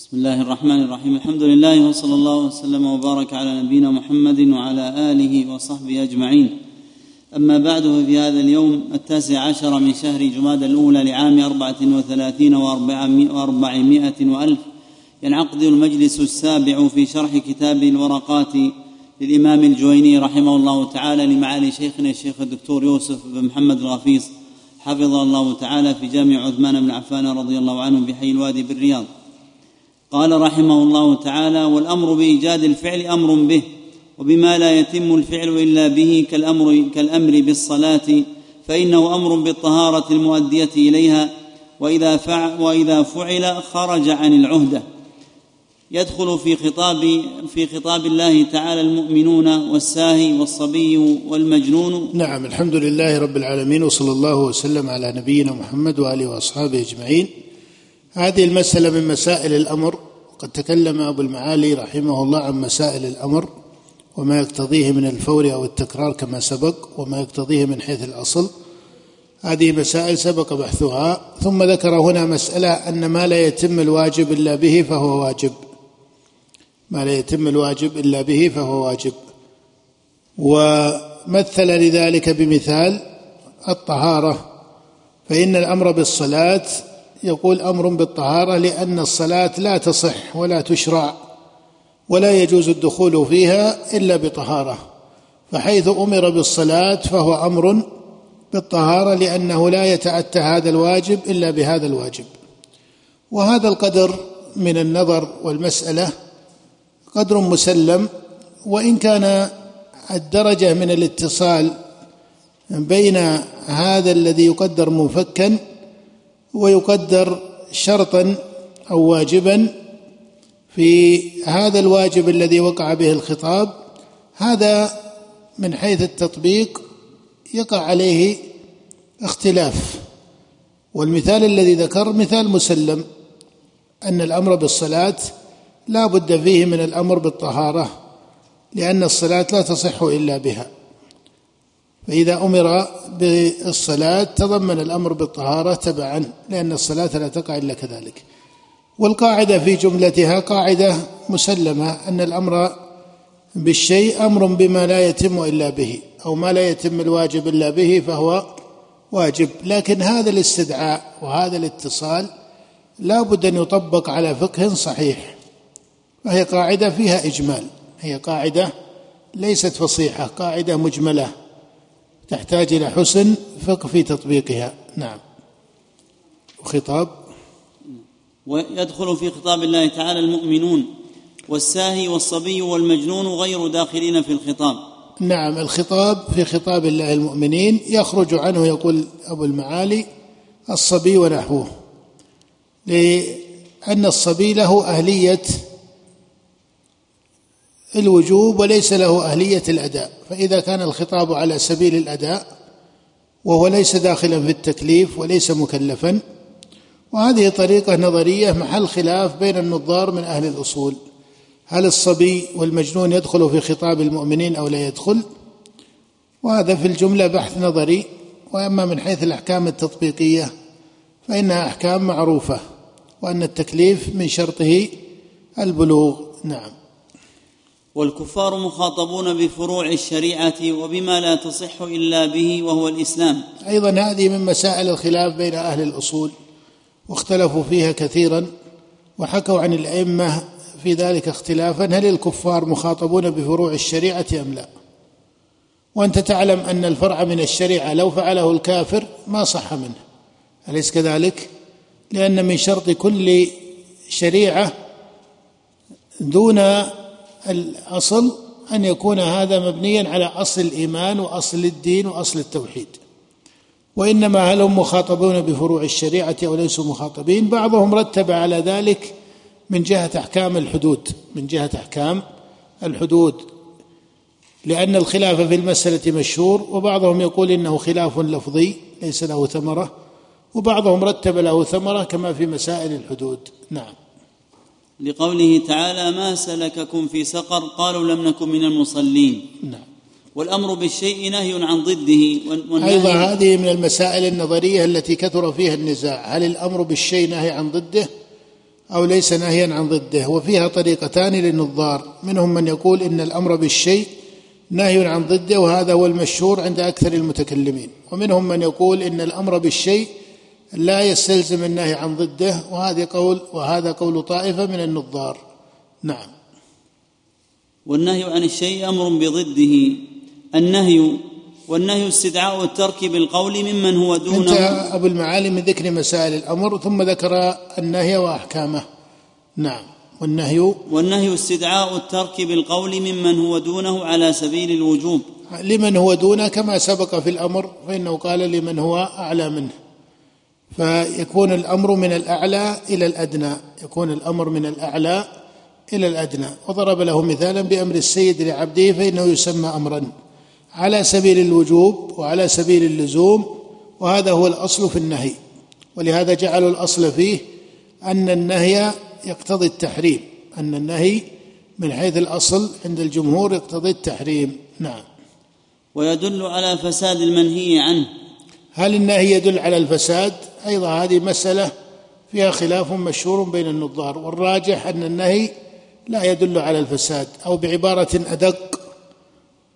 بسم الله الرحمن الرحيم. الحمد لله وصلى الله وسلم وبارك على نبينا محمد وعلى آله وصحبه أجمعين. أما بعد ففي هذا اليوم التاسع عشر من شهر جماد الأولى لعام أربعة وثلاثين وأربعمائة وألف ينعقد المجلس السابع في شرح كتاب الورقات للإمام الجويني رحمه الله تعالى لمعالي شيخنا الشيخ الدكتور يوسف بن محمد الغفيص حفظه الله تعالى في جامع عثمان بن عفان رضي الله عنه بحي الوادي بالرياض. قال رحمه الله تعالى والأمر بإيجاد الفعل أمر به وبما لا يتم الفعل إلا به كالامر كالأمر بالصلاة فإنه أمر بالطهارة المؤدية إليها وإذا فعل, وإذا فعل خرج عن العهدة. يدخل في خطاب في خطاب الله تعالى المؤمنون والساهي والصبي والمجنون. نعم الحمد لله رب العالمين وصلى الله وسلم على نبينا محمد وآله وأصحابه أجمعين. هذه المسألة من مسائل الأمر. قد تكلم أبو المعالي رحمه الله عن مسائل الأمر وما يقتضيه من الفور أو التكرار كما سبق وما يقتضيه من حيث الأصل. هذه مسائل سبق بحثها. ثم ذكر هنا مسألة أن ما لا يتم الواجب إلا به فهو واجب. ما لا يتم الواجب إلا به فهو واجب. ومثل لذلك بمثال الطهارة. فإن الأمر بالصلاة يقول أمر بالطهارة لأن الصلاة لا تصح ولا تشرع ولا يجوز الدخول فيها إلا بطهارة فحيث أمر بالصلاة فهو أمر بالطهارة لأنه لا يتأتى هذا الواجب إلا بهذا الواجب. وهذا القدر من النظر والمسألة قدر مسلم وإن كان الدرجة من الاتصال بين هذا الذي يقدر منفكا ويقدر شرطا أو واجبا في هذا الواجب الذي وقع به الخطاب. هذا من حيث التطبيق يقع عليه اختلاف. والمثال الذي ذكر مثال مسلم أن الأمر بالصلاة لا بد فيه من الأمر بالطهارة لأن الصلاة لا تصح إلا بها. فإذا أمر بالصلاة تضمن الأمر بالطهارة تبعا لأن الصلاة لا تقع إلا كذلك. والقاعدة في جملتها قاعدة مسلمة أن الأمر بالشيء أمر بما لا يتم إلا به أو ما لا يتم الواجب إلا به فهو واجب. لكن هذا الاستدعاء وهذا الاتصال لا بد أن يطبق على فقه صحيح. وهي قاعدة فيها إجمال هي قاعدة ليست فصيحة قاعدة مجملة. تحتاج إلى حسن فقه في تطبيقها. نعم. وخطاب. ويدخل في خطاب الله تعالى المؤمنون والساهي والصبي والمجنون غير داخلين في الخطاب. نعم الخطاب في خطاب الله المؤمنين يخرج عنه يقول أبو المعالي الصبي ونحوه. لأن الصبي له أهلية الوجوب وليس له أهلية الأداء فإذا كان الخطاب على سبيل الأداء وهو ليس داخلا في التكليف وليس مكلفا وهذه طريقة نظرية محل خلاف بين النظار من أهل الأصول. هل الصبي والمجنون يدخل في خطاب المؤمنين أو لا يدخل؟ وهذا في الجملة بحث نظري وأما من حيث الأحكام التطبيقية فإنها أحكام معروفة وأن التكليف من شرطه البلوغ. نعم. والكفار مخاطبون بفروع الشريعة وبما لا تصح إلا به وهو الإسلام. أيضا هذه من مسائل الخلاف بين أهل الأصول واختلفوا فيها كثيرا وحكوا عن الأئمة في ذلك اختلافا هل الكفار مخاطبون بفروع الشريعة أم لا؟ وأنت تعلم أن الفرع من الشريعة لو فعله الكافر ما صح منه. أليس كذلك؟ لأن من شرط كل شريعة دون الأصل أن يكون هذا مبنيا على أصل الإيمان وأصل الدين وأصل التوحيد. وإنما هل هم مخاطبون بفروع الشريعة أو ليسوا مخاطبين؟ بعضهم رتب على ذلك من جهة أحكام الحدود من جهة أحكام الحدود. لأن الخلاف في المسألة مشهور وبعضهم يقول إنه خلاف لفظي ليس له ثمرة وبعضهم رتب له ثمرة كما في مسائل الحدود. نعم. لقوله تعالى ما سلككم في سقر قالوا لم نكن من المصلين. نعم. والأمر بالشيء نهي عن ضده أيضا هذه من المسائل النظرية التي كثر فيها النزاع. هل الأمر بالشيء نهي عن ضده أو ليس نهيا عن ضده؟ وفيها طريقتان للنظار. منهم من يقول إن الأمر بالشيء نهي عن ضده وهذا هو المشهور عند أكثر المتكلمين. ومنهم من يقول إن الأمر بالشيء لا يستلزم النهي عن ضده وهذا قول وهذا قول طائفة من النظار. نعم. والنهي عن الشيء أمر بضده. النهي والنهي استدعاء الترك بالقول ممن هو دونه. انتهى أبو المعالي من ذكر مسائل الأمر ثم ذكر النهي وأحكامه. نعم. والنهي؟ والنهي استدعاء الترك بالقول ممن هو دونه على سبيل الوجوب. لمن هو دونه كما سبق في الأمر فإنه قال لمن هو أعلى منه. فيكون الأمر من الأعلى إلى الأدنى يكون الأمر من الأعلى إلى الأدنى. وضرب له مثالا بأمر السيد لعبده فإنه يسمى أمرا. على سبيل الوجوب وعلى سبيل اللزوم وهذا هو الأصل في النهي. ولهذا جعلوا الأصل فيه أن النهي يقتضي التحريم أن النهي من حيث الأصل عند الجمهور يقتضي التحريم. نعم. ويدل على فساد المنهي عنه. هل النهي يدل على الفساد؟ أيضا هذه مسألة فيها خلاف مشهور بين النظار والراجح أن النهي لا يدل على الفساد أو بعبارة أدق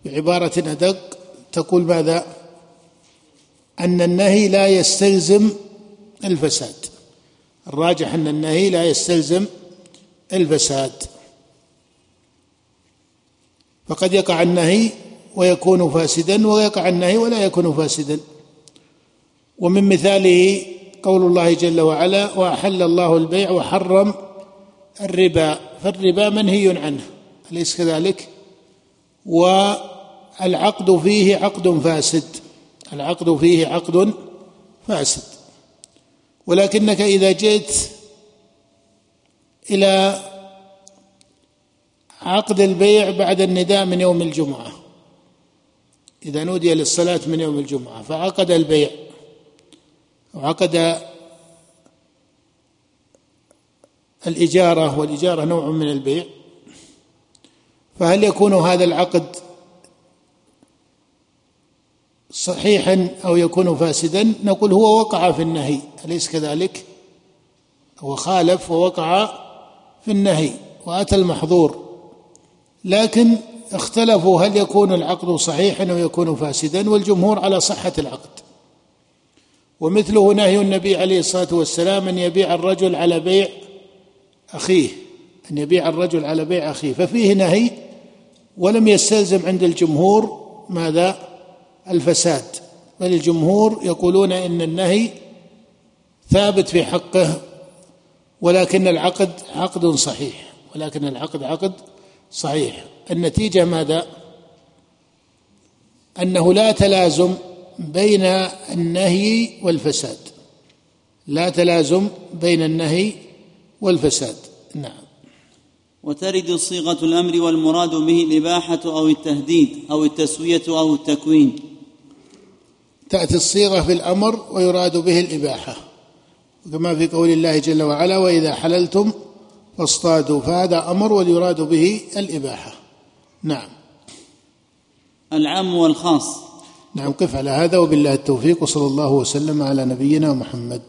بعبارة أدق تقول ماذا؟ أن النهي لا يستلزم الفساد. الراجح أن النهي لا يستلزم الفساد. فقد يقع النهي ويكون فاسدا ويقع النهي ولا يكون فاسدا. ومن مثاله قول الله جل وعلا وأحل الله البيع وحرم الربا فالربا منهي عنه أليس كذلك؟ و العقد فيه عقد فاسد العقد فيه عقد فاسد. ولكنك إذا جئت إلى عقد البيع بعد النداء من يوم الجمعة إذا نودي للصلاة من يوم الجمعة فعقد البيع. وعقد الإجارة والإجارة نوع من البيع. فهل يكون هذا العقد صحيحا أو يكون فاسدا؟ نقول هو وقع في النهي أليس كذلك؟ هو خالف ووقع في النهي وأتى المحظور. لكن اختلفوا هل يكون العقد صحيحا أو يكون فاسدا والجمهور على صحة العقد. ومثله نهي النبي عليه الصلاة والسلام أن يبيع الرجل على بيع أخيه أن يبيع الرجل على بيع أخيه ففيه نهي ولم يستلزم عند الجمهور ماذا؟ الفساد بل الجمهور يقولون إن النهي ثابت في حقه ولكن العقد عقد صحيح ولكن العقد عقد صحيح. النتيجة ماذا؟ أنه لا تلازم بين النهي والفساد. لا تلازم بين النهي والفساد. نعم. وترد صيغة الأمر والمراد به الإباحة أو التهديد أو التسوية أو التكوين. تأتي الصيغة في الأمر ويراد به الإباحة. كما في قول الله جل وعلا وإذا حللتم فاصطادوا. فهذا أمر ويراد به الإباحة. نعم. العام والخاص. نعم قف على هذا وبالله التوفيق وصلى الله وسلم على نبينا محمد.